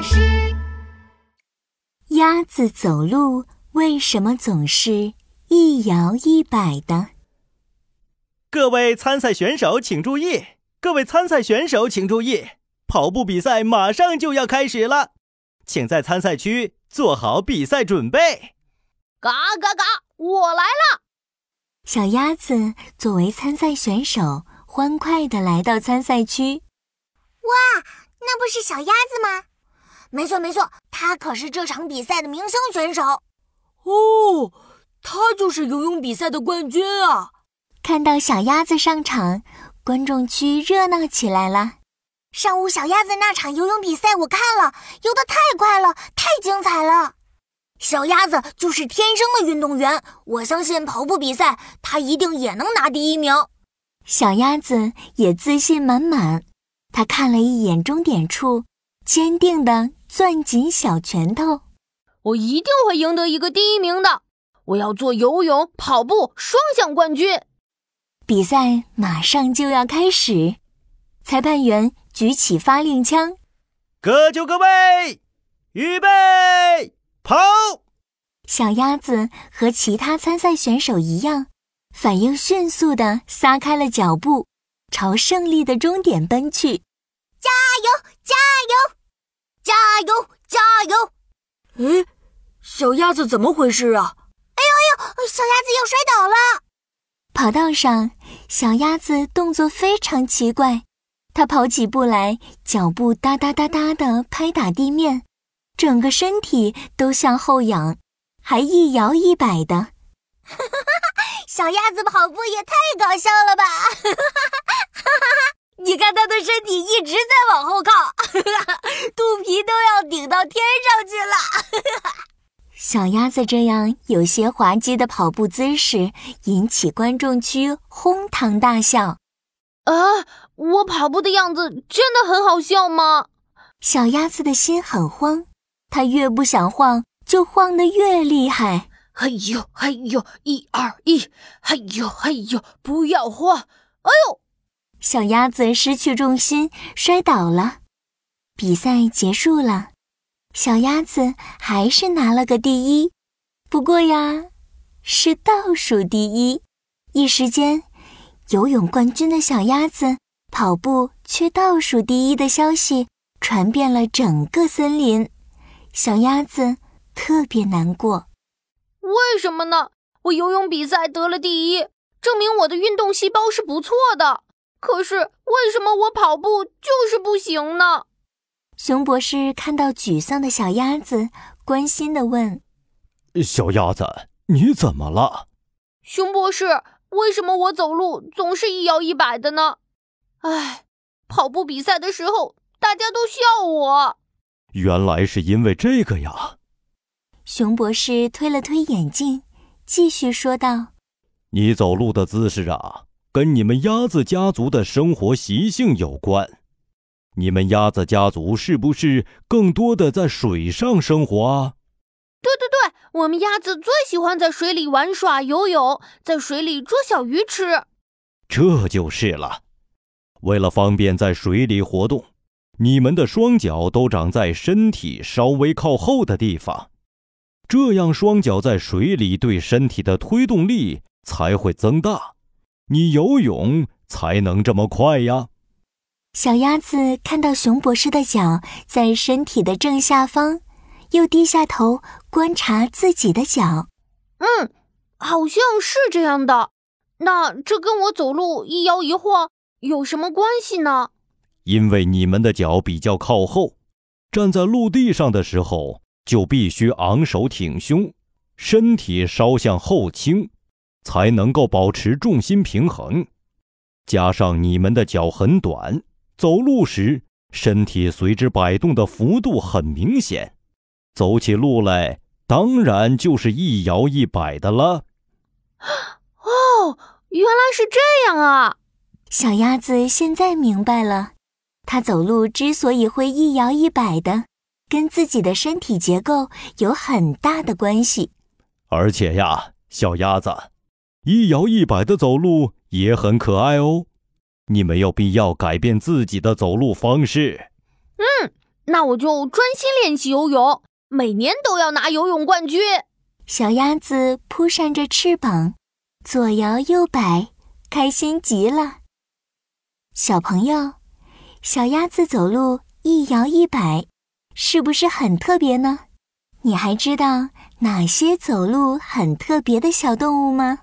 巴士。鸭子走路为什么总是一摇一摆的？各位参赛选手请注意！各位参赛选手请注意！跑步比赛马上就要开始了，请在参赛区做好比赛准备。嘎嘎嘎！我来了。小鸭子作为参赛选手，欢快地来到参赛区。哇，那不是小鸭子吗？没错没错，他可是这场比赛的明星选手。哦，他就是游泳比赛的冠军啊！看到小鸭子上场，观众区热闹起来了。上午小鸭子那场游泳比赛我看了，游得太快了，太精彩了。小鸭子就是天生的运动员，我相信跑步比赛它一定也能拿第一名。小鸭子也自信满满，它看了一眼终点处，坚定地攥紧小拳头。我一定会赢得一个第一名的！我要做游泳、跑步双项冠军。比赛马上就要开始，裁判员举起发令枪，各就各位，预备。跑！小鸭子和其他参赛选手一样，反应迅速地撒开了脚步，朝胜利的终点奔去。加油！加油！哎，小鸭子怎么回事啊？哎呦哎呦！小鸭子又摔倒了。跑道上，小鸭子动作非常奇怪，它跑起步来，脚步哒哒哒哒的拍打地面。整个身体都向后仰，还一摇一摆的。小鸭子跑步也太搞笑了吧！你看它的身体一直在往后靠，肚皮都要顶到天。小鸭子这样有些滑稽的跑步姿势，引起观众区哄堂大笑。啊，我跑步的样子真的很好笑吗？小鸭子的心很慌。它越不想晃，就晃得越厉害。嘿呦嘿呦，一二一，嘿呦嘿呦，不要晃！哎呦，小鸭子失去重心，摔倒了。比赛结束了，小鸭子还是拿了个第一，不过呀，是倒数第一。一时间，游泳冠军的小鸭子跑步却倒数第一的消息传遍了整个森林。小鸭子特别难过，为什么呢？我游泳比赛得了第一，证明我的运动细胞是不错的。可是为什么我跑步就是不行呢？熊博士看到沮丧的小鸭子，关心的问：“小鸭子，你怎么了？”熊博士，为什么我走路总是一摇一摆的呢？唉，跑步比赛的时候，大家都笑我。原来是因为这个呀！熊博士推了推眼镜，继续说道：“你走路的姿势啊，跟你们鸭子家族的生活习性有关。你们鸭子家族是不是更多的在水上生活啊？”“对对对，我们鸭子最喜欢在水里玩耍、游泳，在水里捉小鱼吃。”“这就是了，为了方便在水里活动。”你们的双脚都长在身体稍微靠后的地方，这样双脚在水里对身体的推动力才会增大，你游泳才能这么快呀。小鸭子看到熊博士的脚在身体的正下方，又低下头观察自己的脚。嗯，好像是这样的。那这跟我走路一摇一晃有什么关系呢？因为你们的脚比较靠后，站在陆地上的时候就必须昂首挺胸，身体稍向后倾，才能够保持重心平衡。加上你们的脚很短，走路时身体随之摆动的幅度很明显，走起路来当然就是一摇一摆的了。哦，原来是这样啊！小鸭子现在明白了。它走路之所以会一摇一摆的，跟自己的身体结构有很大的关系。而且呀，小鸭子，一摇一摆的走路也很可爱哦。你没有必要改变自己的走路方式。嗯，那我就专心练习游泳，每年都要拿游泳冠军。小鸭子扑扇着翅膀，左摇右摆，开心极了。小朋友，小鸭子走路一摇一摆，是不是很特别呢？你还知道哪些走路很特别的小动物吗？